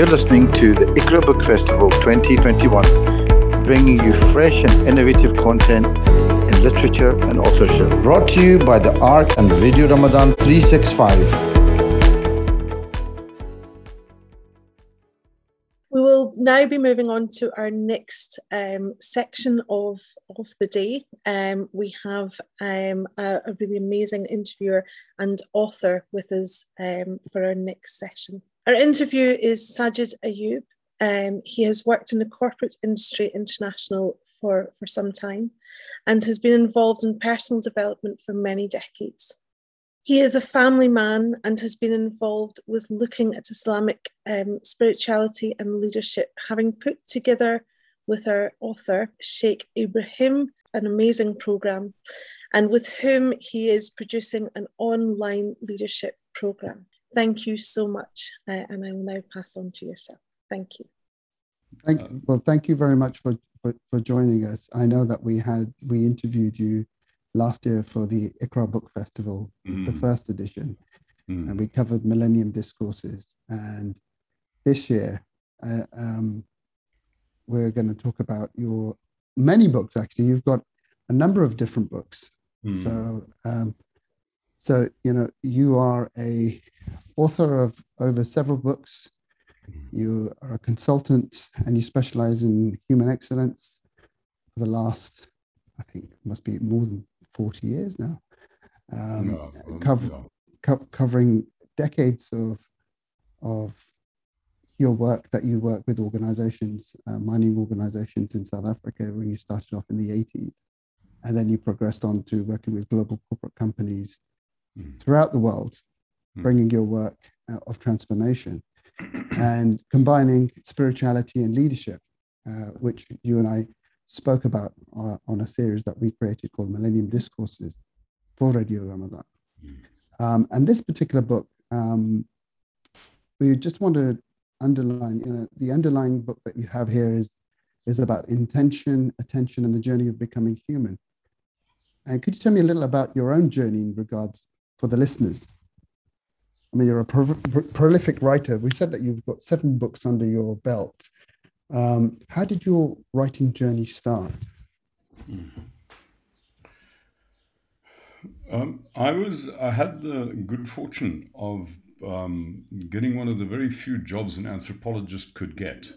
You're listening to the Iqra Book Festival 2021, bringing you fresh and innovative content in literature and authorship. Brought to you by the Ark and Radio Ramadan 365. We will now be moving on to our next um, section of, of the day. Um, we have um, a, a, really amazing interviewer and author with us um, for our next session. Our interview is Sajid Ayub. Um, he has worked in the corporate industry international for, for some time and has been involved in personal development for many decades. He is a family man and has been involved with looking at Islamic um, spirituality and leadership, having put together with our author, Sheikh Ibrahim, an amazing program, and with whom he is producing an online leadership program. Thank you so much, uh, and I will now pass on to yourself. Thank you. Thank you. Well, thank you very much for, for, for joining us. I know that we had we interviewed you last year for the Iqra Book Festival, mm. the first edition, mm. and we covered Millennium Discourses. And this year, uh, um, we're going to talk about your many books. Actually, you've got a number of different books. Mm. So, um, so you know, you are a author of over several books. Mm. You are a consultant, and you specialize in human excellence for the last I think must be more than 40 years now, um, cover, yeah. Co- covering decades of, of your work that you work with organizations, uh, mining organizations in South Africa when you started off in the 80s. And then you progressed on to working with global corporate companies mm. throughout the world, mm. bringing your work of transformation and combining spirituality and leadership, uh, which you and I spoke about uh, on a series that we created called Millennium Discourses for Radio Ramadan. Mm. Um, and this particular book, um, we just want to underline, you know, the underlying book that you have here is, is about intention, attention, and the journey of becoming human. And could you tell me a little about your own journey in regards for the listeners? I mean, you're a pro- prolific writer. We said that you've got seven books under your belt. Um, how did your writing journey start? Um, I was I had the good fortune of um, getting one of the very few jobs an anthropologist could get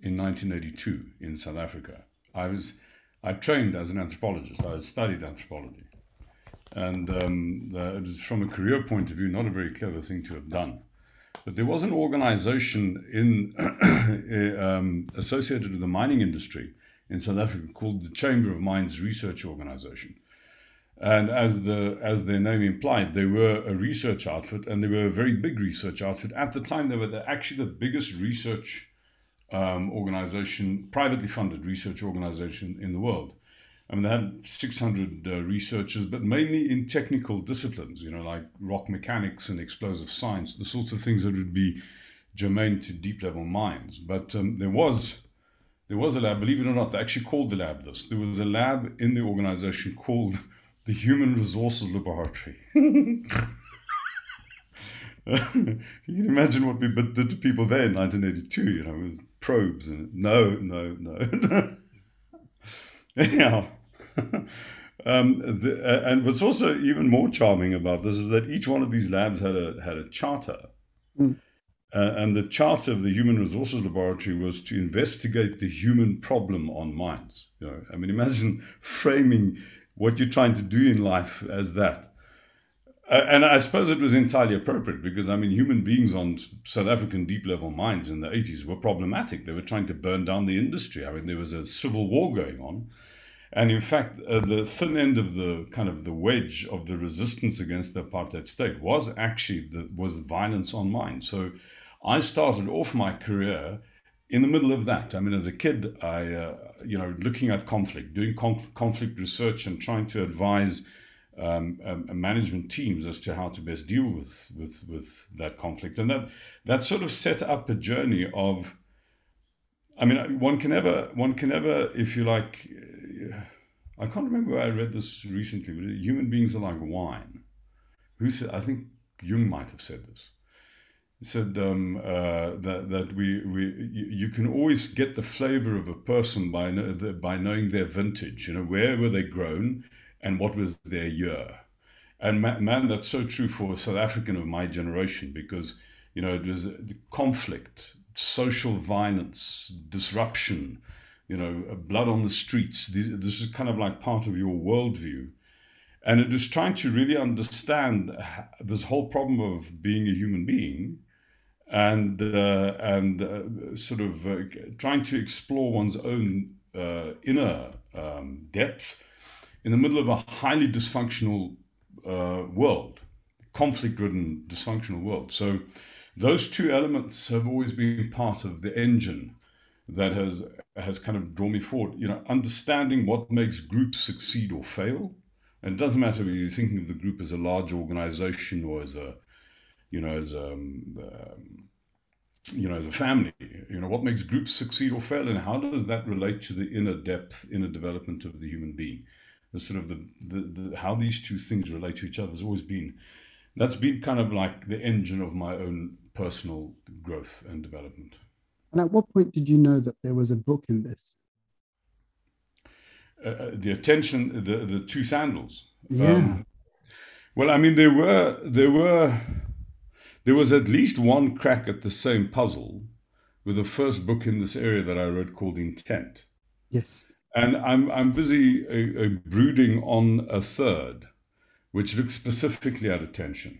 in 1982 in South Africa. I was I trained as an anthropologist. I studied anthropology, and um, the, it is from a career point of view not a very clever thing to have done. But there was an organization in um, associated with the mining industry in South Africa called the Chamber of Mines Research Organization. And as the as their name implied, they were a research outfit, and they were a very big research outfit. At the time, they were the, actually the biggest research um, organization, privately funded research organization in the world. I mean, they had 600 uh, researchers, but mainly in technical disciplines, you know, like rock mechanics and explosive science, the sorts of things that would be germane to deep level mines. But um, there was there was a lab, believe it or not, they actually called the lab this. There was a lab in the organization called the Human Resources Laboratory. you can imagine what we did to people there in 1982, you know, with probes and no, no, no. Anyhow, um, the, uh, and what's also even more charming about this is that each one of these labs had a had a charter, mm. uh, and the charter of the Human Resources Laboratory was to investigate the human problem on mines. You know, I mean, imagine framing what you're trying to do in life as that. Uh, and I suppose it was entirely appropriate because, I mean, human beings on South African deep level mines in the 80s were problematic. They were trying to burn down the industry. I mean, there was a civil war going on. And in fact, uh, the thin end of the kind of the wedge of the resistance against the apartheid state was actually the, was violence on mines. So I started off my career in the middle of that. I mean, as a kid, I, uh, you know, looking at conflict, doing conf- conflict research and trying to advise um, um, management teams as to how to best deal with, with, with that conflict. And that, that sort of set up a journey of, I mean, one can never, one can never, if you like, I can't remember where I read this recently, but human beings are like wine. Who said? I think Jung might have said this. He said um, uh, that that we we you can always get the flavor of a person by by knowing their vintage. You know, where were they grown, and what was their year. And man, that's so true for a South African of my generation because you know it was conflict, social violence, disruption, you know, blood on the streets. This is kind of like part of your worldview. And it was trying to really understand this whole problem of being a human being and uh, and uh, sort of uh, trying to explore one's own uh, inner um, depth in the middle of a highly dysfunctional uh, world, conflict-ridden, dysfunctional world. So those two elements have always been part of the engine that has has kind of drawn me forward. You know, understanding what makes groups succeed or fail. And it doesn't matter whether you're thinking of the group as a large organization or as a you know, as a, um, um, you know, as a family, you know, what makes groups succeed or fail, and how does that relate to the inner depth, inner development of the human being? The sort of the, the, the how these two things relate to each other has always been, that's been kind of like the engine of my own personal growth and development. And at what point did you know that there was a book in this? Uh, uh the attention, the the two sandals. Yeah. Um, well, I mean, there were there were there was at least one crack at the same puzzle with the first book in this area that I wrote called Intent. Yes. And I'm, I'm busy uh, uh, brooding on a third, which looks specifically at attention.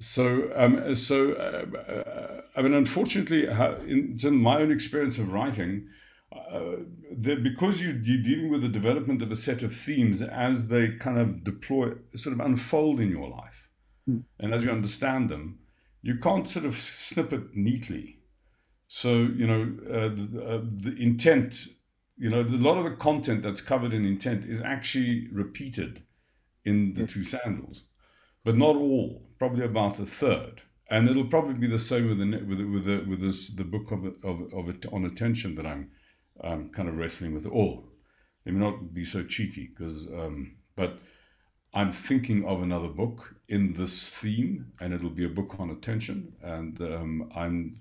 So, um, so uh, uh I mean, unfortunately, in, in, my own experience of writing, uh, because you, you're dealing with the development of a set of themes as they kind of deploy, sort of unfold in your life Mm. And as you understand them, you can't sort of snip it neatly. So, you know, uh, the, uh, the, intent, you know, a lot of the content that's covered in intent is actually repeated in the two sandals, but not all, probably about a third. And it'll probably be the same with the with the, with the, with this the book of of, of it on attention that I'm um, kind of wrestling with. All let me not be so cheeky because, um, but I'm thinking of another book in this theme, and it'll be a book on attention. And um, I'm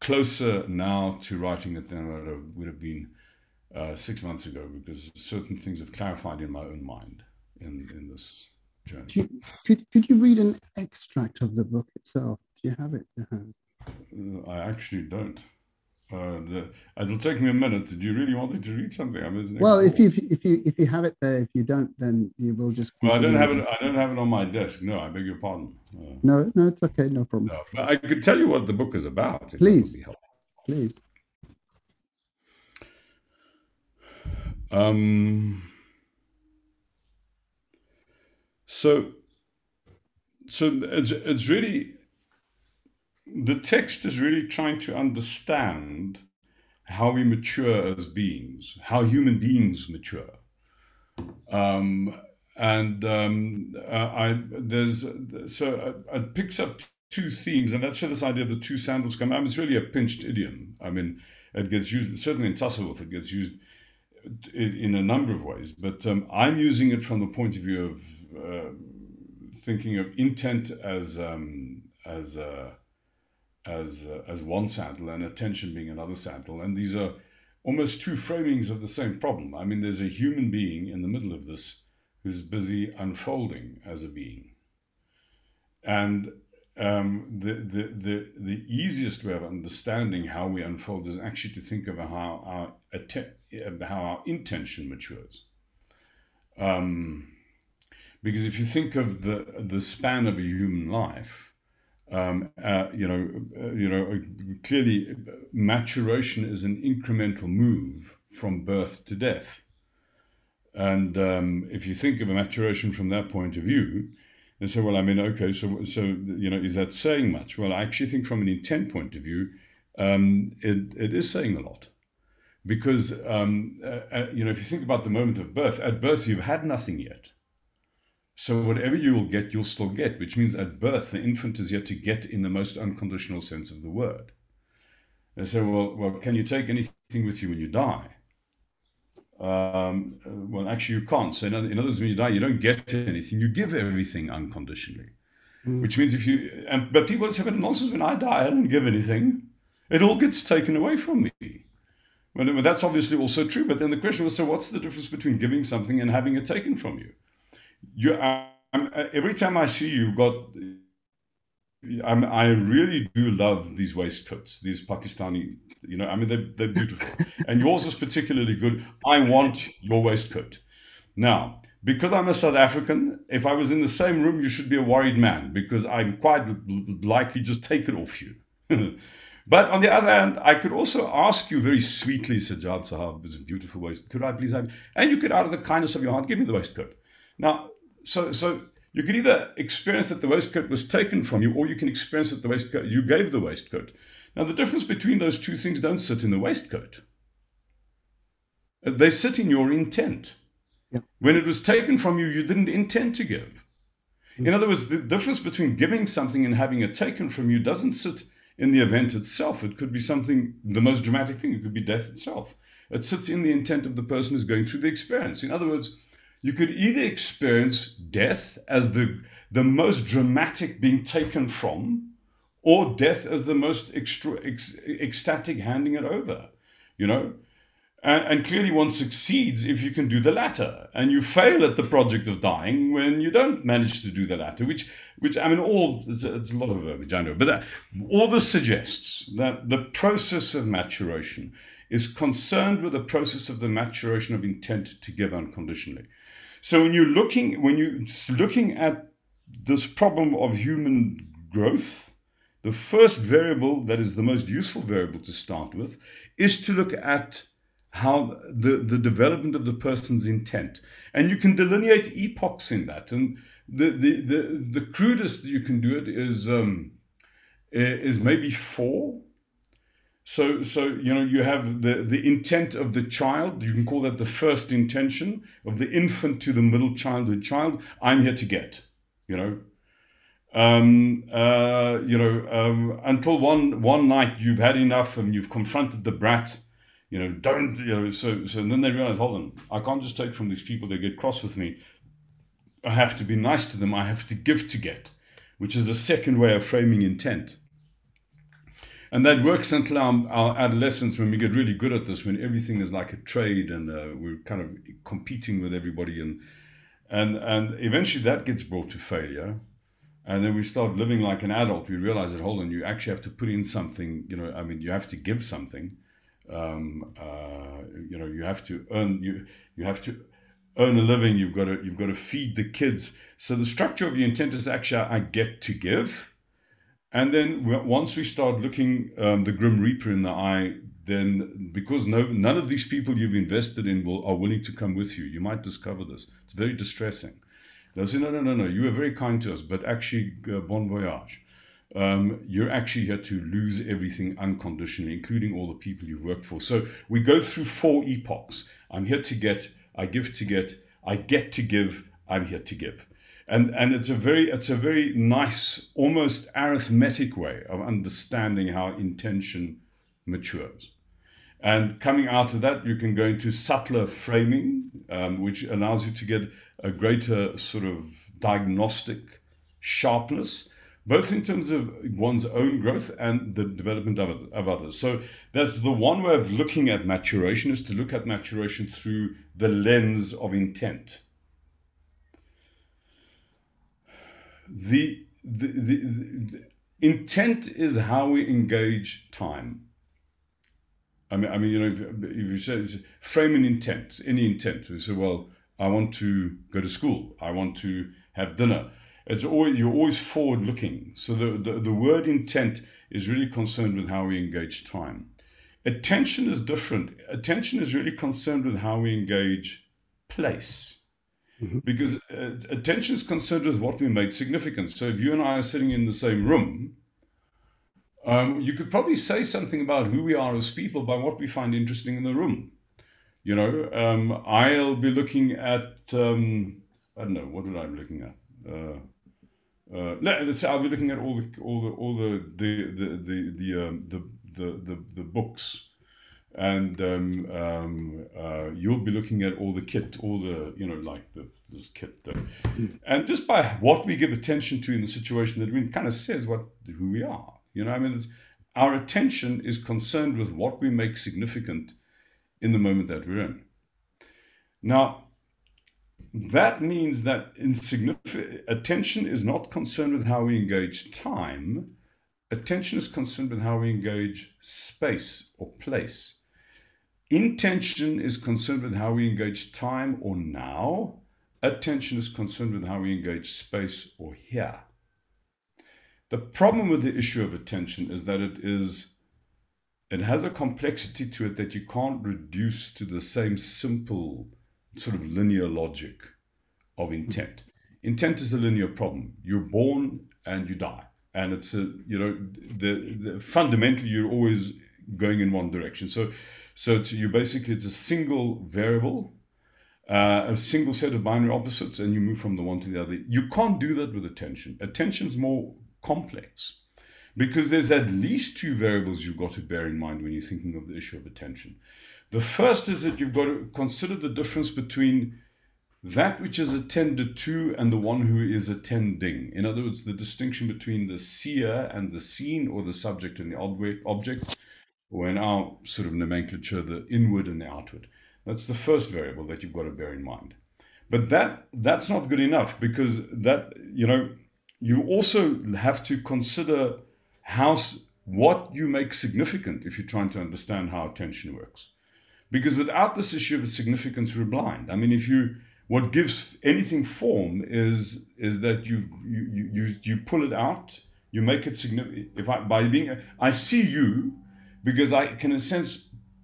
closer now to writing it than I would have been uh, six months ago because certain things have clarified in my own mind in, in this journey. You, could, could you read an extract of the book itself? Do you have it to hand? Uh, I actually don't. Uh, the, it'll take me a minute. Did you really want me to read something? I mean, well, if you if you if you have it there, if you don't, then you will just. Well, I don't have it. I don't have it on my desk. No, I beg your pardon. Uh, no, no, it's okay. No problem. No, but I could tell you what the book is about. Please, please. Um. So. So it's it's really the text is really trying to understand how we mature as beings, how human beings mature. Um, and um, uh, I there's so it picks up two themes, and that's where this idea of the two sandals come. I mean, it's really a pinched idiom. I mean, it gets used certainly in Tasawwuf, it gets used in a number of ways. But um, I'm using it from the point of view of uh, thinking of intent as um, as uh, as uh, as one sandal and attention being another sandal and these are almost two framings of the same problem i mean there's a human being in the middle of this who's busy unfolding as a being and um, the, the, the, the easiest way of understanding how we unfold is actually to think of how our, how our intention matures. Um, because if you think of the, the span of a human life, um, uh, you know, uh, you know, clearly maturation is an incremental move from birth to death. And um, if you think of a maturation from that point of view, and say, well, I mean, okay, so so you know, is that saying much? Well, I actually think from an intent point of view, um, it, it is saying a lot, because um, uh, uh, you know, if you think about the moment of birth, at birth you've had nothing yet. So whatever you will get, you'll still get, which means at birth, the infant is yet to get in the most unconditional sense of the word. And say, well, well, can you take anything with you when you die? Um, well, actually, you can't. So in other, in other words, when you die, you don't get anything. You give everything unconditionally. Mm. Which means if you, and, but people say, but nonsense, when I die, I don't give anything. It all gets taken away from me. Well, that's obviously also true. But then the question was, so what's the difference between giving something and having it taken from you? You, um, every time I see you, you've got. I'm, I really do love these waistcoats, these Pakistani. You know, I mean, they're, they're beautiful, and yours is particularly good. I want your waistcoat. Now, because I'm a South African, if I was in the same room, you should be a worried man because I'm quite likely just take it off you. but on the other hand, I could also ask you very sweetly, Sajjad Sahab, it's a beautiful waistcoat. Could I please have? And you could, out of the kindness of your heart, give me the waistcoat. Now, so so you could either experience that the waistcoat was taken from you, or you can experience that the waistcoat you gave the waistcoat. Now, the difference between those two things don't sit in the waistcoat. They sit in your intent. Yeah. When it was taken from you, you didn't intend to give. In other words, the difference between giving something and having it taken from you doesn't sit in the event itself. It could be something, the most dramatic thing, it could be death itself. It sits in the intent of the person who's going through the experience. In other words, you could either experience death as the, the most dramatic being taken from, or death as the most extra, ec- ecstatic handing it over. You know, and, and, clearly, one succeeds if you can do the latter, and you fail at the project of dying when you don't manage to do the latter. Which, which I mean, all it's, it's a lot of verbiage, I know, but that, all this suggests that the process of maturation is concerned with the process of the maturation of intent to give unconditionally. So when you're looking, when you're looking at this problem of human growth, the first variable that is the most useful variable to start with is to look at how the, the development of the person's intent. And you can delineate epochs in that. And the, the, the, the crudest you can do it is, um, is maybe four. So, so you know, you have the, the intent of the child. You can call that the first intention of the infant to the middle childhood child. I'm here to get, you know, um, uh, you know, um, until one one night you've had enough and you've confronted the brat you know, don't, you know, so, so then they realize, hold on, I can't just take from these people, they get cross with me. I have to be nice to them, I have to give to get, which is a second way of framing intent. And that works until our, our adolescence when we get really good at this, when everything is like a trade and uh, we're kind of competing with everybody. And, and, and eventually that gets brought to failure. And then we start living like an adult. We realize that, hold on, you actually have to put in something, you know, I mean, you have to give something um, uh, you know you have to earn you you have to earn a living you've got to you've got to feed the kids so the structure of your intent is actually i get to give and then once we start looking um, the grim reaper in the eye then because no none of these people you've invested in will are willing to come with you you might discover this it's very distressing they'll say no no no no you were very kind to us but actually uh, bon voyage um, you're actually here to lose everything unconditionally, including all the people you've worked for. So we go through four epochs. I'm here to get, I give to get, I get to give, I'm here to give. And, and it's a very it's a very nice, almost arithmetic way of understanding how intention matures. And coming out of that, you can go into subtler framing, um, which allows you to get a greater sort of diagnostic sharpness both in terms of one's own growth and the development of, of others. So that's the one way of looking at maturation is to look at maturation through the lens of intent. The, the, the, the intent is how we engage time. I mean, I mean, you know, if, if you say frame an intent, any intent, you say, well, I want to go to school, I want to have dinner, it's always you're always forward looking. So the, the, the word intent is really concerned with how we engage time. Attention is different. Attention is really concerned with how we engage place. Mm-hmm. Because uh, attention is concerned with what we made significant. So if you and I are sitting in the same room, um, you could probably say something about who we are as people by what we find interesting in the room. You know, um, I'll be looking at, um, I don't know, what would I be looking at? Uh, uh, let's say I'll be looking at all the all the all the the the the the um, the, the, the, the, books, and um, um, uh, you'll be looking at all the kit, all the you know like the this kit though. And just by what we give attention to in the situation that we're in, kind of says what who we are. You know, I mean, our attention is concerned with what we make significant in the moment that we're in. Now, that means that attention is not concerned with how we engage time. Attention is concerned with how we engage space or place. Intention is concerned with how we engage time or now. Attention is concerned with how we engage space or here. The problem with the issue of attention is that it is it has a complexity to it that you can't reduce to the same simple sort of linear logic of intent. Intent is a linear problem. You're born and you die. And it's a, you know, the, the fundamentally you're always going in one direction. So so it's, you basically, it's a single variable, uh, a single set of binary opposites, and you move from the one to the other. You can't do that with attention. Attention is more complex because there's at least two variables you've got to bear in mind when you're thinking of the issue of attention. The first is that you've got to consider the difference between that which is attended to and the one who is attending. In other words, the distinction between the seer and the seen, or the subject and the object, or in our sort of nomenclature, the inward and the outward. That's the first variable that you've got to bear in mind. But that that's not good enough because that you know you also have to consider how what you make significant if you're trying to understand how attention works. Because without this issue of significance, we're blind. I mean, if you what gives anything form is is that you you you you pull it out, you make it significant. If I by being I see you, because I can, in a sense,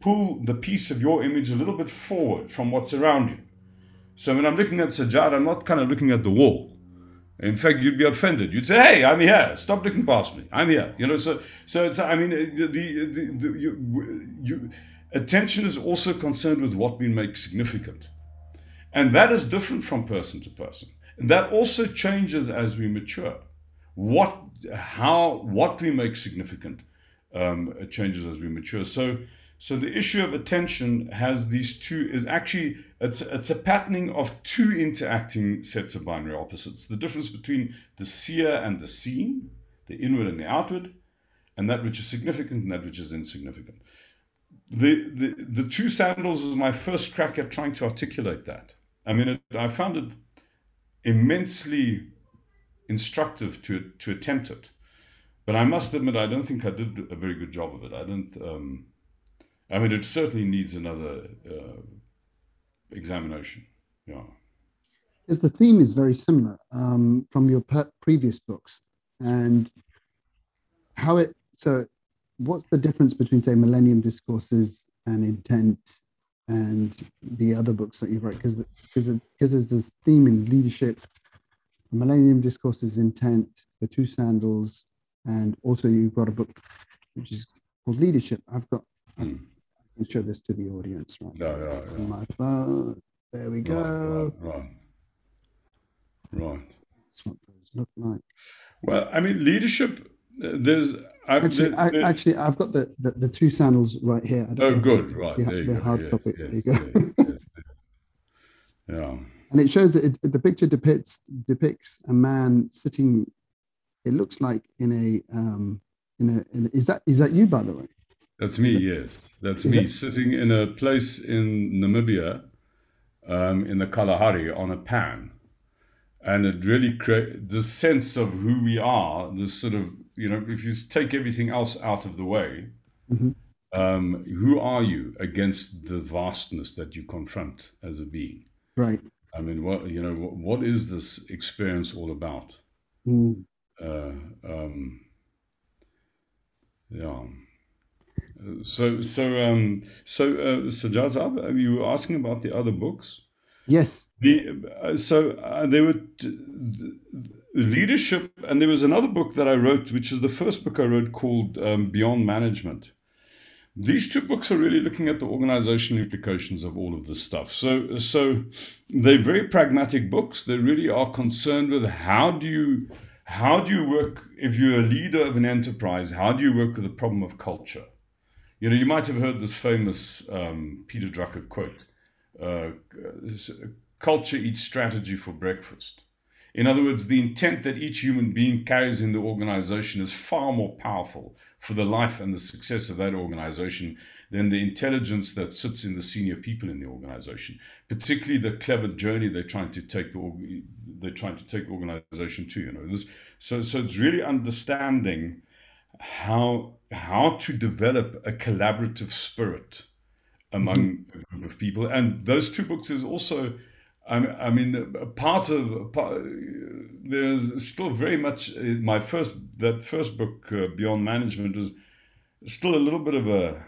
pull the piece of your image a little bit forward from what's around you. So when I'm looking at Sajjad, I'm not kind of looking at the wall. In fact, you'd be offended. You'd say, "Hey, I'm here. Stop looking past me. I'm here." You know. So, so it's. I mean, uh, the the, the you, you, attention is also concerned with what we make significant, and that is different from person to person. And that also changes as we mature. What, how, what we make significant um, it changes as we mature. So, so the issue of attention has these two is actually it's it's a patterning of two interacting sets of binary opposites. The difference between the seer and the seen, the inward and the outward, and that which is significant and that which is insignificant. The the the two sandals was my first crack at trying to articulate that. I mean, it, I found it immensely instructive to to attempt it but I must admit, I don't think I did a very good job of it. I don't. Um, I mean, it certainly needs another uh, examination. Yeah. Because the theme is very similar um, from your previous books, and how it. So, what's the difference between, say, Millennium Discourses and Intent, and the other books that you've written? Because because because there's this theme in leadership. Millennium Discourses, Intent, the Two Sandals, and also you've got a book which is called Leadership. I've got, mm. I can show this to the audience right yeah, yeah, yeah. my phone. There we go. Right, right, right. That's what those look like. Well, I mean, leadership. Uh, there's I've, actually, there's, I, actually, I've got the, the, the, two sandals right here. oh, good, right. The, there the hard yeah, copy. Yeah, there you go. yeah. yeah. And it shows that it, the picture depicts depicts a man sitting it looks like in a um in a, in a is that is that you by the way? That's me that, yes that's me that, sitting in a place in namibia um, in the kalahari on a pan. And it really creates the sense of who we are this sort of you know if you take everything else out of the way mm-hmm. um, who are you against the vastness that you confront as a being? Right. I mean what you know what, what is this experience all about? Mm. Uh, um, yeah. So so um, so uh, Sajjad, you were asking about the other books. Yes. The, uh, so uh, there were t- leadership, and there was another book that I wrote, which is the first book I wrote called um, Beyond Management. These two books are really looking at the organizational implications of all of this stuff. So so they're very pragmatic books. They really are concerned with how do you how do you work if you're a leader of an enterprise how do you work with the problem of culture you know you might have heard this famous um, peter drucker quote uh, culture eats strategy for breakfast. In other words, the intent that each human being carries in the organization is far more powerful for the life and the success of that organization than the intelligence that sits in the senior people in the organization, particularly the clever journey they're trying to take the they're trying to take the organization to. You know, this, so so it's really understanding how how to develop a collaborative spirit among mm-hmm. a group of people, and those two books is also I I mean, part of part, there's still very much my first that first book uh, Beyond Management is still a little bit of a.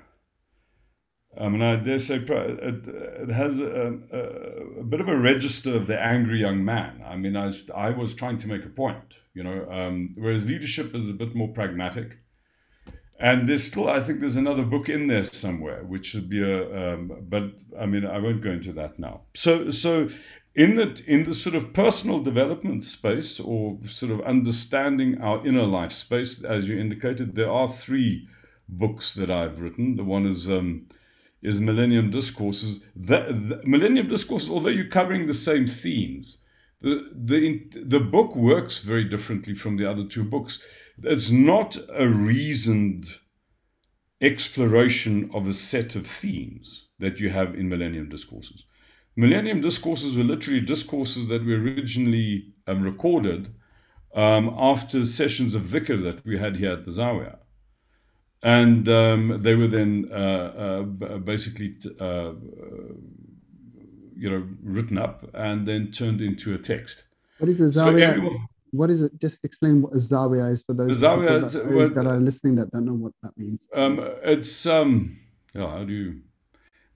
I mean, I dare say it, it has a, a, a, bit of a register of the angry young man. I mean, I, I was trying to make a point, you know, um, whereas leadership is a bit more pragmatic. And there's still, I think, there's another book in there somewhere, which should be a. Um, but I mean, I won't go into that now. So, so in the in the sort of personal development space, or sort of understanding our inner life space, as you indicated, there are three books that I've written. The one is um, is Millennium Discourses. The, the Millennium Discourses, although you're covering the same themes, the the the book works very differently from the other two books it's not a reasoned exploration of a set of themes that you have in Millennium Discourses. Millennium Discourses were literally discourses that were originally um, recorded um, after sessions of dhikr that we had here at the Zawiya. And um, they were then uh, uh, basically, uh, you know, written up and then turned into a text. What is the Zawiya? So what is it? Just explain what a zawiya is for those zawiya, that, are, that, are listening that don't know what that means. Um, it's um, yeah, how do you?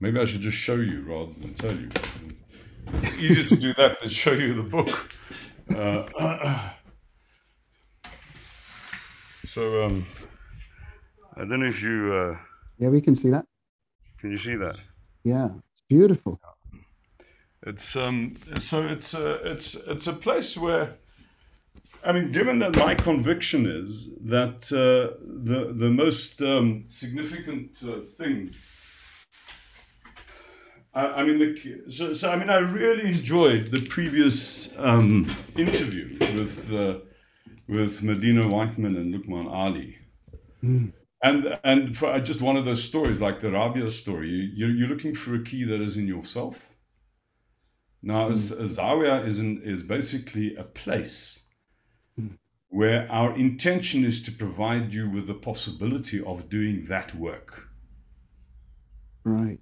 Maybe I should just show you rather than tell you. It's easier to do that than show you the book. Uh, so um, I don't know if you. Uh, yeah, we can see that. Can you see that? Yeah, it's beautiful. It's um, so it's a uh, it's it's a place where I mean, given that my conviction is that uh, the the most um, significant uh, thing. I, I mean, the, so, so I mean, I really enjoyed the previous um, interview with uh, with Medina Whiteman and Lukman Ali. Mm. And and for just one of those stories, like the Rabia story, you, you're, looking for a key that is in yourself. Now, mm. a, a zawiya is, an, is basically a place where our intention is to provide you with the possibility of doing that work. Right.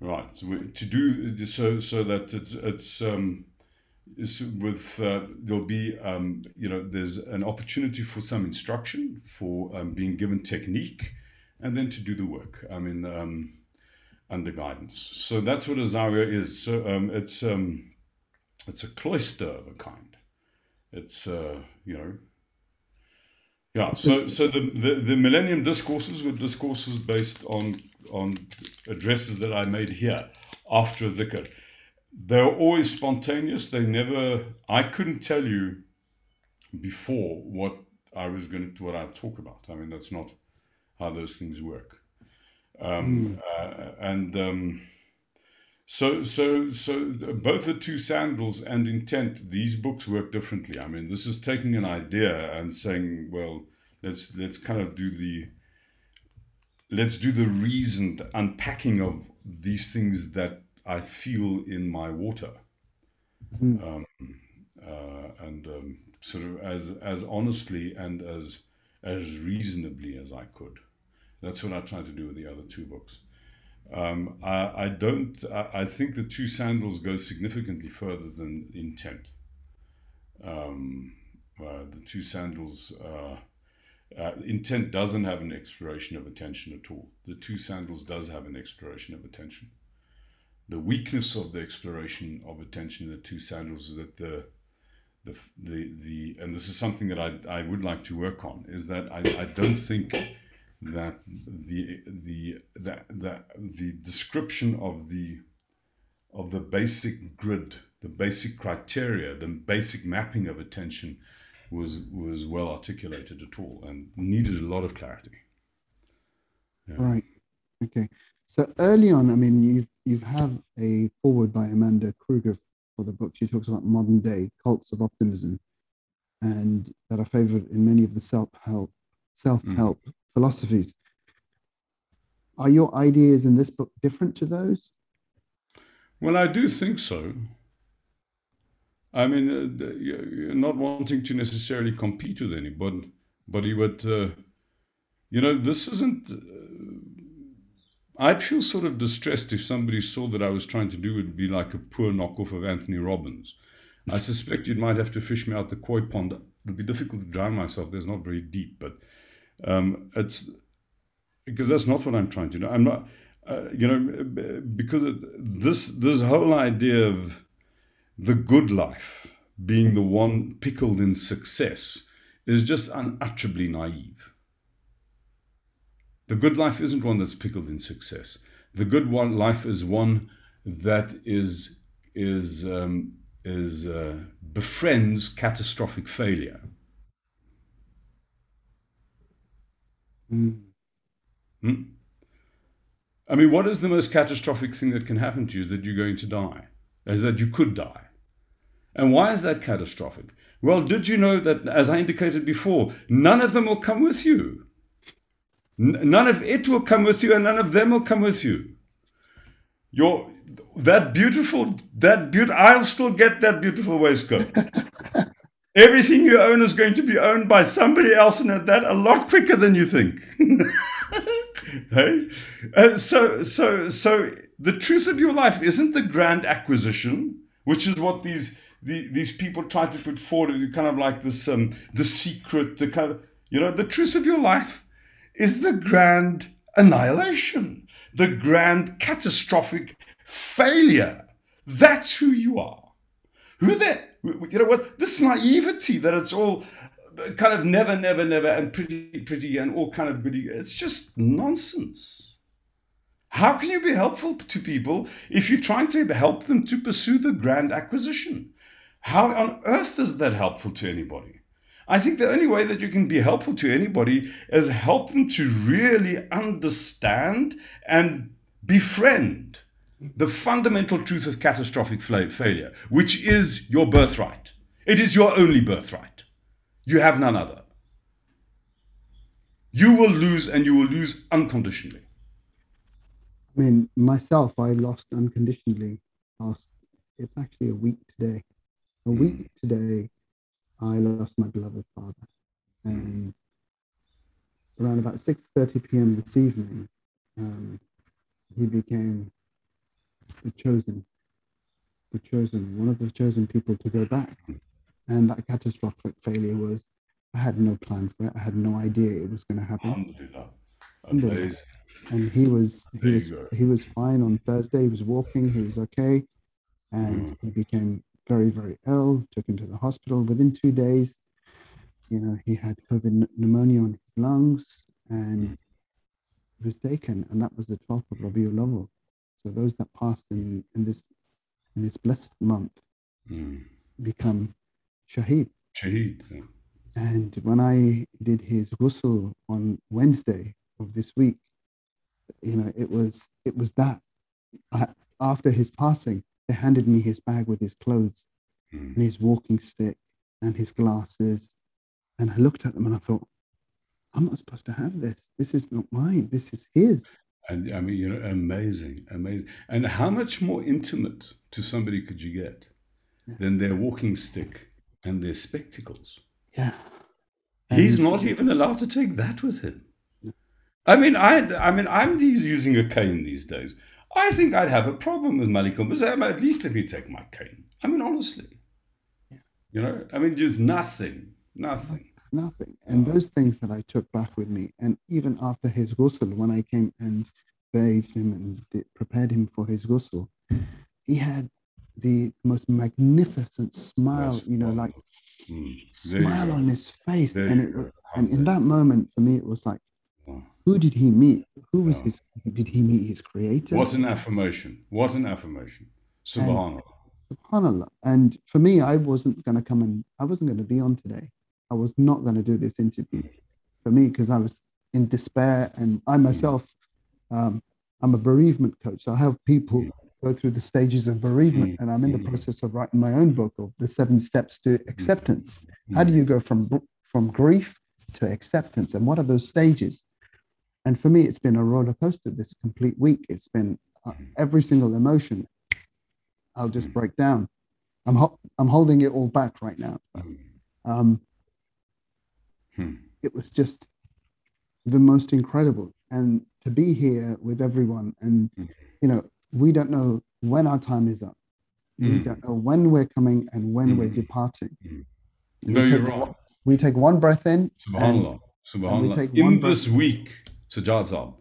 Right. So to do so, so that it's it's um, with uh, there'll be um, you know there's an opportunity for some instruction for um, being given technique, and then to do the work. I mean, um, under guidance. So that's what a zawiya is. So um, it's um, it's a cloister of a kind it's uh, you know. Yeah so so the, the the millennium discourses were discourses based on on addresses that i made here after a dhikr They're always spontaneous. They never i couldn't tell you before what i was going to what i'd talk about. I mean that's not how those things work. Um, mm. uh, and um, so, so, so both the two sandals and intent, these books work differently. I mean, this is taking an idea and saying, well, let's let's kind of do the let's do the reasoned unpacking of these things that I feel in my water, mm. um, uh, and um, sort of as as honestly and as as reasonably as I could. That's what I tried to do with the other two books. Um, I, I, don't. I, I, think the two sandals go significantly further than intent. Um, uh, the two sandals. Uh, uh, intent doesn't have an exploration of attention at all. The two sandals does have an exploration of attention. The weakness of the exploration of attention in the two sandals is that the the the, the and this is something that I, I would like to work on is that I, I don't think that the the that the, the description of the of the basic grid, the basic criteria, the basic mapping of attention was was well articulated at all and needed a lot of clarity. Yeah. Right. Okay. So early on, I mean, you you have a foreword by Amanda Kruger for the book. She talks about modern day cults of optimism and that are favored in many of the self-help self-help mm. Philosophies. Are your ideas in this book different to those? Well, I do think so. I mean, uh, you're not wanting to necessarily compete with anybody, but uh, you know, this isn't. Uh, I'd feel sort of distressed if somebody saw that I was trying to do it would be like a poor knockoff of Anthony Robbins. I suspect you might have to fish me out the koi pond. It'll be difficult to drown myself. There's not very deep, but um, it's because that's not what I'm trying to do. I'm not, uh, you know, because this this whole idea of the good life being the one pickled in success is just unutterably naive. The good life isn't one that's pickled in success. The good one life is one that is is um, is uh, befriends catastrophic failure. Mm. Hmm? I mean, what is the most catastrophic thing that can happen to you? Is that you're going to die, is that you could die. And why is that catastrophic? Well, did you know that, as I indicated before, none of them will come with you? none of it will come with you, and none of them will come with you. Your that beautiful that beautiful I'll still get that beautiful waistcoat. Everything you own is going to be owned by somebody else, and at that a lot quicker than you think. hey, uh, so so so the truth of your life isn't the grand acquisition, which is what these the, these people try to put forward. Kind of like this um the secret, the kind of you know the truth of your life is the grand annihilation, the grand catastrophic failure. That's who you are. Who that, you know what, this naivety that it's all uh, kind of never, never, never, and pretty, pretty, and all kind of goody, it's just nonsense. How can you be helpful to people if you're trying to help them to pursue the grand acquisition? How on earth is that helpful to anybody? I think the only way that you can be helpful to anybody is help them to really understand and befriend the fundamental truth of catastrophic failure, which is your birthright. It is your only birthright. You have none other. You will lose and you will lose unconditionally. I mean, myself, I lost unconditionally last, it's actually a week today. A week mm. today I lost my beloved father. And around about 6.30 p.m. this evening, um, he became the chosen, the chosen, one of the chosen people to go back. And that catastrophic failure was, I had no plan for it. I had no idea it was going to happen. And he was, he was, he was fine on Thursday. He was walking. He was okay, and mm. he became very, very ill, took him to the hospital. Within two days, you know, he had COVID pneumonia on his lungs and mm. was taken. And that was the 12th of Rabiul Awwal. So those that passed in, in this in this blessed month mm. become shaheed. Shaheed. Yeah. And when I did his ghusl on Wednesday of this week, you know, it was it was that I, after his passing, they handed me his bag with his clothes mm. and his walking stick and his glasses. And I looked at them and I thought, I'm not supposed to have this. This is not mine. This is his. And I mean, you know, amazing, amazing. And how much more intimate to somebody could you get yeah. than their walking stick and their spectacles? Yeah. He's not even allowed to take that with him. I mean, I, I mean, I'm using a cane these days. I think I'd have a problem with Malikum, but at least let me take my cane. I mean, honestly. Yeah. You know, I mean, just nothing, nothing. Nothing. And those things that I took back with me, and even after his ghusl, when I came and bathed him and did, prepared him for his ghusl, he had the most magnificent smile, That's you know, like mm. smile on his face. and it was, and in that moment, for me, it was like, who did he meet? Who was his? Did he meet his creator? What an affirmation! What an affirmation! Subhanallah. And, Subhanallah. And for me, I wasn't going to come and I wasn't going to be on today. I was not going to do this interview for me because I was in despair and I myself, um, I'm a bereavement coach. So I help people go through the stages of bereavement, and I'm in the process of writing my own book of the seven steps to acceptance. How do you go from from grief to acceptance, and what are those stages? And for me, it's been a roller coaster this complete week. It's been uh, every single emotion. I'll just break down. I'm ho- I'm holding it all back right now. Um, hmm. It was just the most incredible, and to be here with everyone, and you know, we don't know when our time is up. Mm. We hmm. don't know when we're coming and when mm. we're hmm. departing. No, you're right. We take one breath in. Subhanallah. And, Subhanallah. And we take in one this breath. week, Sajjad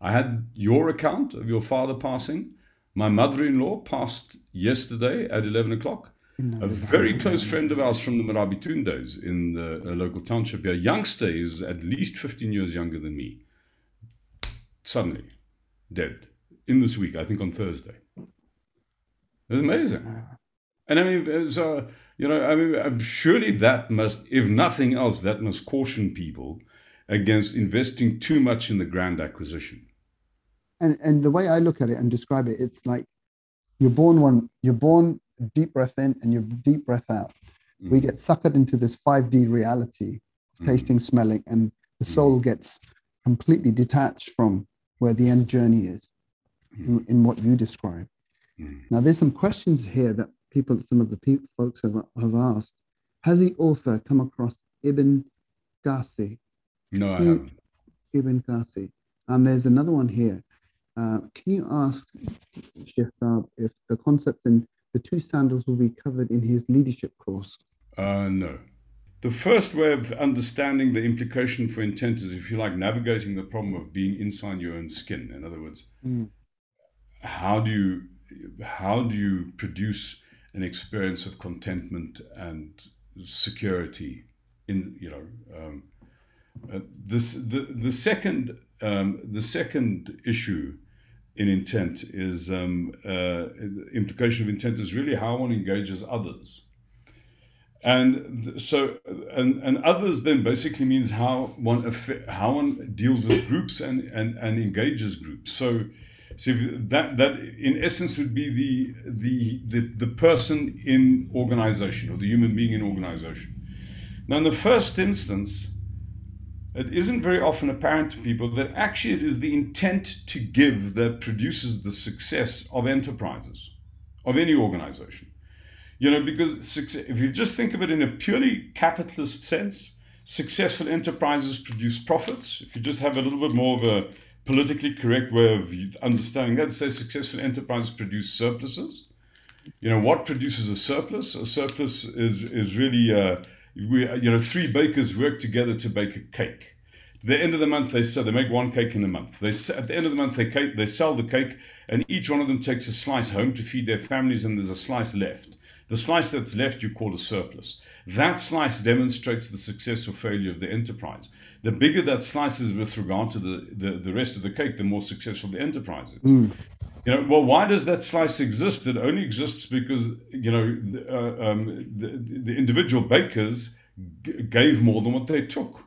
I had your account of your father passing. My mother-in-law passed yesterday at 11 o'clock. A very close friend of ours from the Murabitun days in the uh, local township here, youngster is at least 15 years younger than me. Suddenly, dead in this week, I think on Thursday. It's amazing. Ah. And I mean, uh, so, you know, I mean, surely that must, if nothing else, that must caution people against investing too much in the grand acquisition. And, and the way I look at it and describe it, it's like you're born one, you're born deep breath in and your deep breath out. Mm. We get suckered into this 5D reality of mm. tasting, smelling, and the soul mm. gets completely detached from where the end journey is in, in what you describe. Mm. Now, there's some questions here that people, some of the people, folks have, have asked. Has the author come across Ibn Qasi? No, I haven't. Ibn Qasi. And there's another one here. Uh, can you ask Sheikh if the concept in the two sandals will be covered in his leadership course? Uh, no. The first way of understanding the implication for intent is, if you like, navigating the problem of being inside your own skin. In other words, mm how do you how do you produce an experience of contentment and security in you know um, uh, this the the second um, the second issue in intent is um, uh, implication of intent is really how one engages others and so and, and others then basically means how one how one deals with groups and, and, and engages groups so so that that in essence would be the, the the the person in organization or the human being in organization. Now, in the first instance, it isn't very often apparent to people that actually it is the intent to give that produces the success of enterprises, of any organization. You know, because if you just think of it in a purely capitalist sense, successful enterprises produce profits. If you just have a little bit more of a politically correct way of understanding that. Say successful enterprises produce surpluses. You know what produces a surplus? A surplus is is really uh, we, you know three bakers work together to bake a cake. At the end of the month, they sell. They make one cake in a month. They at the end of the month they cake, they sell the cake, and each one of them takes a slice home to feed their families, and there's a slice left. The slice that's left you call a surplus. That slice demonstrates the success or failure of the enterprise the bigger that slice is with regard to the, the, the rest of the cake, the more successful the enterprise is. Mm. You know, well, why does that slice exist? It only exists because you know the, uh, um, the, the, individual bakers g- gave more than what they took.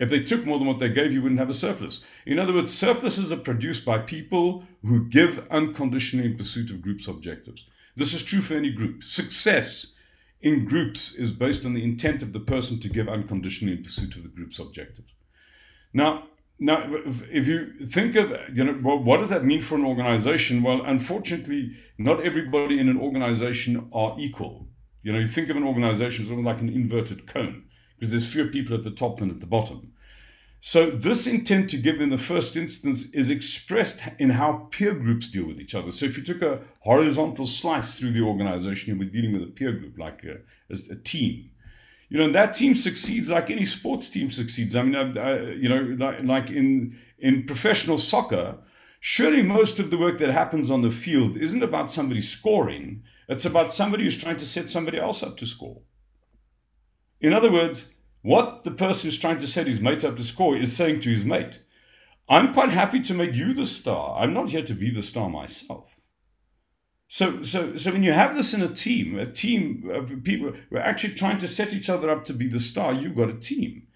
If they took more than what they gave, you wouldn't have a surplus. In other words, surpluses are produced by people who give unconditionally in pursuit of groups' objectives. This is true for any group. Success in groups is based on the intent of the person to give unconditionally in pursuit of the group's objectives. Now, now, if you think of, you know, well, what does that mean for an organization? Well, unfortunately, not everybody in an organization are equal. You know, you think of an organization sort of like an inverted cone because there's fewer people at the top than at the bottom. So, this intent to give in the first instance is expressed in how peer groups deal with each other. So, if you took a horizontal slice through the organization, you'll be dealing with a peer group, like a, a team. You know, that team succeeds like any sports team succeeds. I mean, I, I, you know, like, like in in professional soccer, surely most of the work that happens on the field isn't about somebody scoring. It's about somebody who's trying to set somebody else up to score. In other words, what the person who's trying to set his mate up to score is saying to his mate, I'm quite happy to make you the star. I'm not here to be the star myself. So, so, so when you have this in a team, a team of people who are actually trying to set each other up to be the star, you've got a team.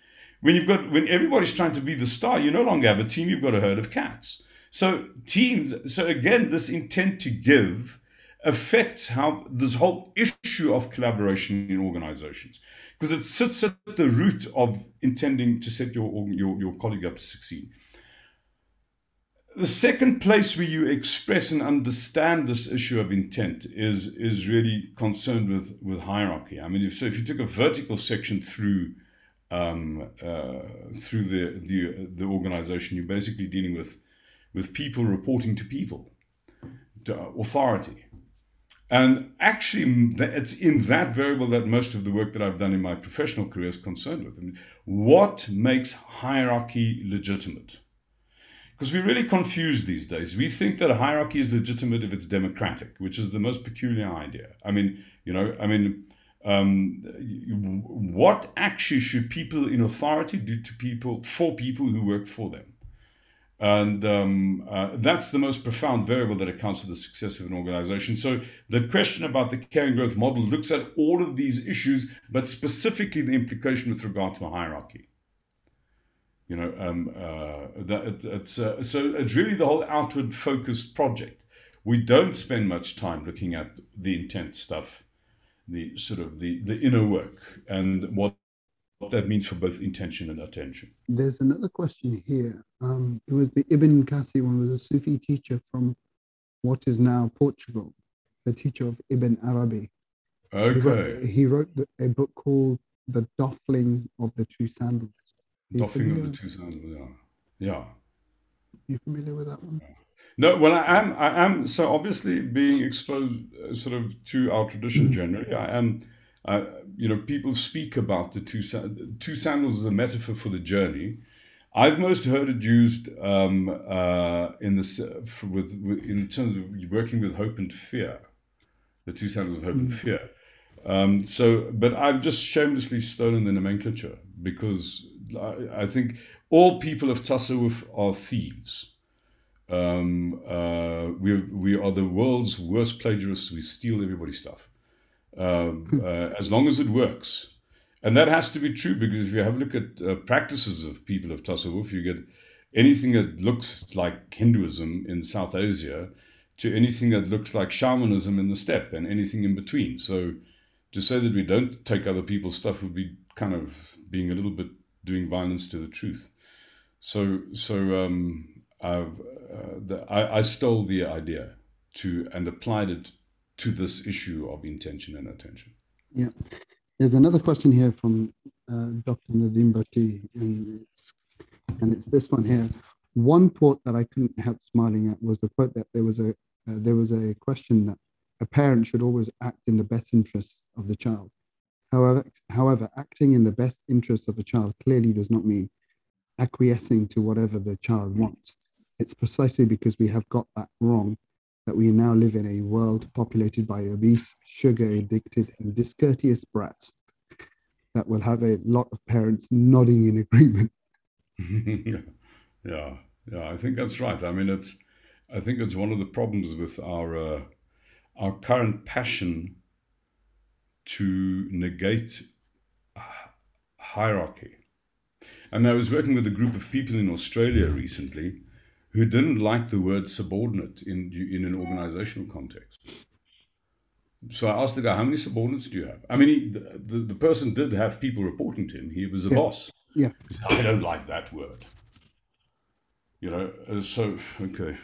When you've got when everybody's trying to be the star, you no longer have a team. You've got a herd of cats. So teams, so again, this intent to give affects how this whole issue of collaboration in organizations because it sits at the root of intending to set your, your, your colleague up to succeed. The second place where you express and understand this issue of intent is, is really concerned with, with hierarchy. I mean, if, so if you took a vertical section through um, uh, through the, the the organization, you're basically dealing with with people reporting to people, to authority. And actually, it's in that variable that most of the work that I've done in my professional career is concerned with. I mean, what makes hierarchy legitimate? Because we're really confused these days. We think that a hierarchy is legitimate if it's democratic, which is the most peculiar idea. I mean, you know, I mean, um, what actually should people in authority do to people for people who work for them? And um, uh, that's the most profound variable that accounts for the success of an organization. So, the question about the caring growth model looks at all of these issues, but specifically the implication with regard to a hierarchy. You know, um, uh, that it's, uh, so it's really the whole outward focused project. We don't spend much time looking at the intent stuff, the sort of the, the inner work, and what what that means for both intention and attention. There's another question here. Um, it was the Ibn Qasi one was a Sufi teacher from what is now Portugal, the teacher of Ibn Arabi. Okay. He wrote, he wrote a book called The Doffing of the Two Sandals. Doffing of the Two Sandals, yeah. Yeah. You familiar with that one? No, well, I am. I am. So obviously, being exposed, uh, sort of, to our tradition generally, I am uh, you know, people speak about the two, two sandals as a metaphor for the journey. I've most heard it used um, uh, in the with, with, in terms of working with hope and fear, the two sandals of hope mm. and fear. Um, so, but I've just shamelessly stolen the nomenclature because I, I think all people of Tasawwuf are thieves. Um, uh, we we are the world's worst plagiarists. We steal everybody's stuff um, uh, as long as it works. And that has to be true because if you have a look at uh, practices of people of Tasawwuf, you get anything that looks like Hinduism in South Asia to anything that looks like shamanism in the steppe and anything in between. So to say that we don't take other people's stuff would be kind of being a little bit doing violence to the truth. So, so um, I've, uh, the, I, I stole the idea to and applied it to this issue of intention and attention. Yeah. There's another question here from uh, Dr. Nadim Bhatti, and it's, and it's this one here. One quote that I couldn't help smiling at was the quote that there was a uh, there was a question that a parent should always act in the best interests of the child. However, however, acting in the best interests of a child clearly does not mean acquiescing to whatever the child wants. It's precisely because we have got that wrong that we now live in a world populated by obese, sugar addicted, and discourteous brats that will have a lot of parents nodding in agreement. yeah, yeah, I think that's right. I mean, it's, I think it's one of the problems with our, uh, our current passion to negate hierarchy. And I was working with a group of people in Australia recently who didn't like the word subordinate in, in an organizational context. So I asked the guy, how many subordinates do you have? I mean, he, the, the, the, person did have people reporting to him. He was a yeah. boss. Yeah. Said, I don't like that word. You know, uh, so, okay.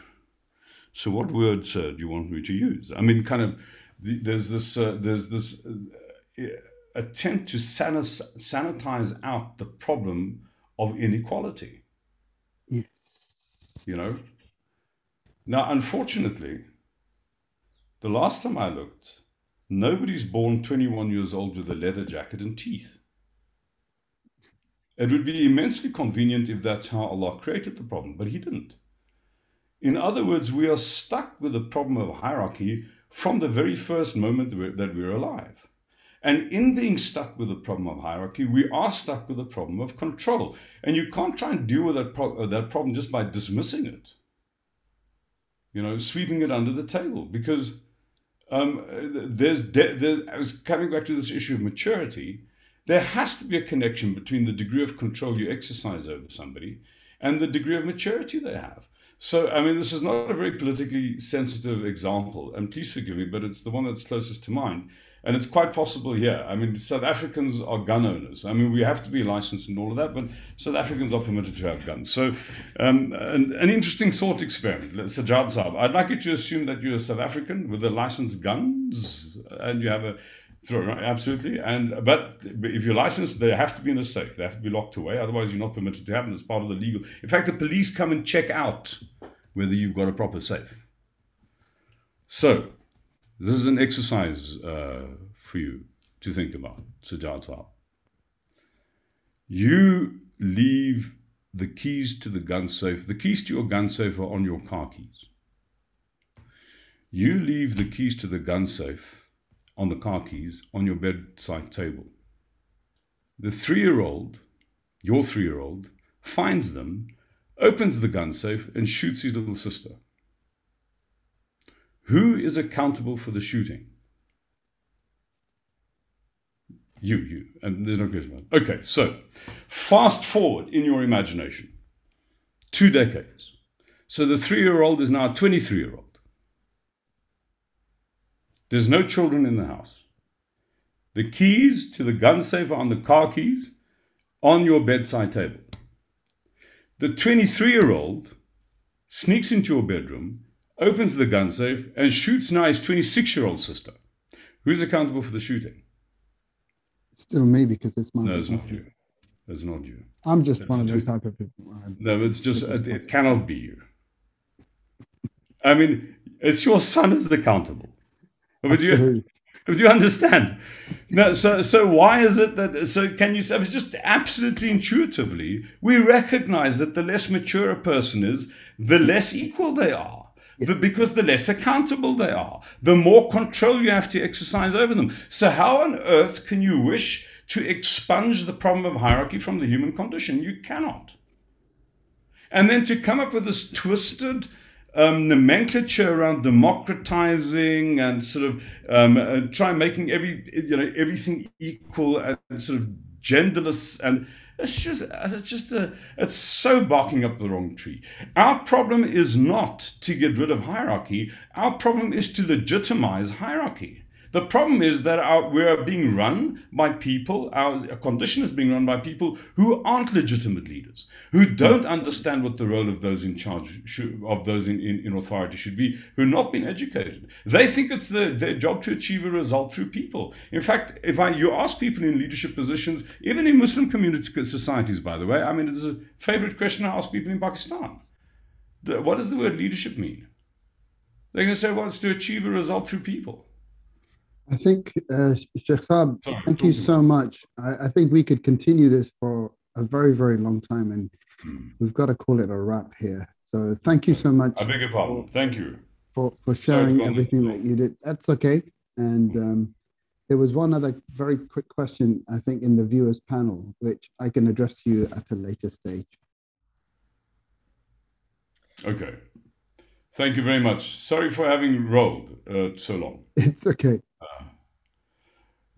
So what words uh, do you want me to use? I mean, kind of, the, there's this, uh, there's this uh, attempt to sanitize out the problem of inequality you know. Now, unfortunately, the last time I looked, nobody's born 21 years old with a leather jacket and teeth. It would be immensely convenient if that's how Allah created the problem, but He didn't. In other words, we are stuck with the problem of hierarchy from the very first moment that we're alive. And in being stuck with the problem of hierarchy, we are stuck with the problem of control. And you can't try and deal with that, pro- uh, that problem just by dismissing it, you know, sweeping it under the table. Because um, there's, de- there's, I was coming back to this issue of maturity, there has to be a connection between the degree of control you exercise over somebody and the degree of maturity they have. So, I mean, this is not a very politically sensitive example, and please forgive me, but it's the one that's closest to mind. And it's quite possible here. I mean, South Africans are gun owners. I mean, we have to be licensed and all of that, but South Africans are permitted to have guns. So, um, an, an, interesting thought experiment. Sajjad Saab, I'd like you to assume that you're a South African with a licensed guns and you have a right? Absolutely. And but if you're licensed, they have to be in a safe. They have to be locked away. Otherwise, you're not permitted to have them. It's part of the legal. In fact, the police come and check out whether you've got a proper safe. So, this is an exercise uh, for you to think about, Sajjad. You leave the keys to the gun safe, the keys to your gun safe are on your car keys. You leave the keys to the gun safe on the car keys on your bedside table. The three year old, your three year old, finds them, opens the gun safe, and shoots his little sister. Who is accountable for the shooting? You, you. And there's no question. Okay, so fast forward in your imagination two decades. So the three year old is now a 23 year old. There's no children in the house. The keys to the gun safe are on the car keys on your bedside table. The 23 year old sneaks into your bedroom opens the gun safe, and shoots now his 26 year old sister. Who's accountable for the shooting? Still me because it's my. No, it's not you. It's not you. I'm just it's one of those type of people. I'm, no, it's just, it, it cannot be you. I mean, it's your son is accountable. But you, do you understand? No, so so why is it that so can you say just absolutely intuitively we recognize that the less mature a person is, the less equal they are. Yes. because the less accountable they are, the more control you have to exercise over them. So, how on earth can you wish to expunge the problem of hierarchy from the human condition? You cannot. And then to come up with this twisted um, nomenclature around democratizing and sort of um, uh, try making every you know everything equal and sort of genderless and it's just, it's just a, it's so barking up the wrong tree. Our problem is not to get rid of hierarchy. Our problem is to legitimize hierarchy. The problem is that our, we are being run by people, our condition is being run by people who aren't legitimate leaders, who don't understand what the role of those in charge, should, of those in, in, in, authority should be, who have not been educated. They think it's the, their job to achieve a result through people. In fact, if I, you ask people in leadership positions, even in Muslim community societies, by the way, I mean, it's a favorite question I ask people in Pakistan. The, what does the word leadership mean? They're going to say, well, it's to achieve a result through people. I think, uh, Sheikh Saab, thank you so much. I, I, think we could continue this for a very, very long time, and hmm. we've got to call it a wrap here. So thank you so much. I beg your pardon. Thank you. For, for sharing everything that you did. That's okay. And um, there was one other very quick question, I think, in the viewers panel, which I can address to you at a later stage. Okay. Thank you very much. Sorry for having rolled uh, so long. It's okay.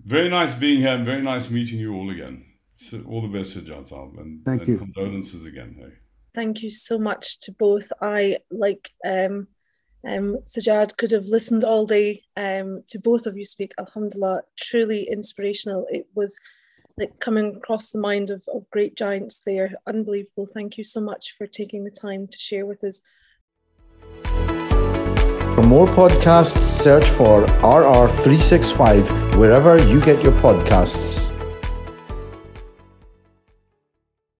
Very nice being here and very nice meeting you all again. So all the best, Sajjad Saab, and, Thank and you. condolences again. Hey. Thank you so much to both. I, like um, um, Sajjad, could have listened all day um, to both of you speak. Alhamdulillah, truly inspirational. It was like coming across the mind of, of great giants there. Unbelievable. Thank you so much for taking the time to share with us for more podcasts, search for RR365 wherever you get your podcasts.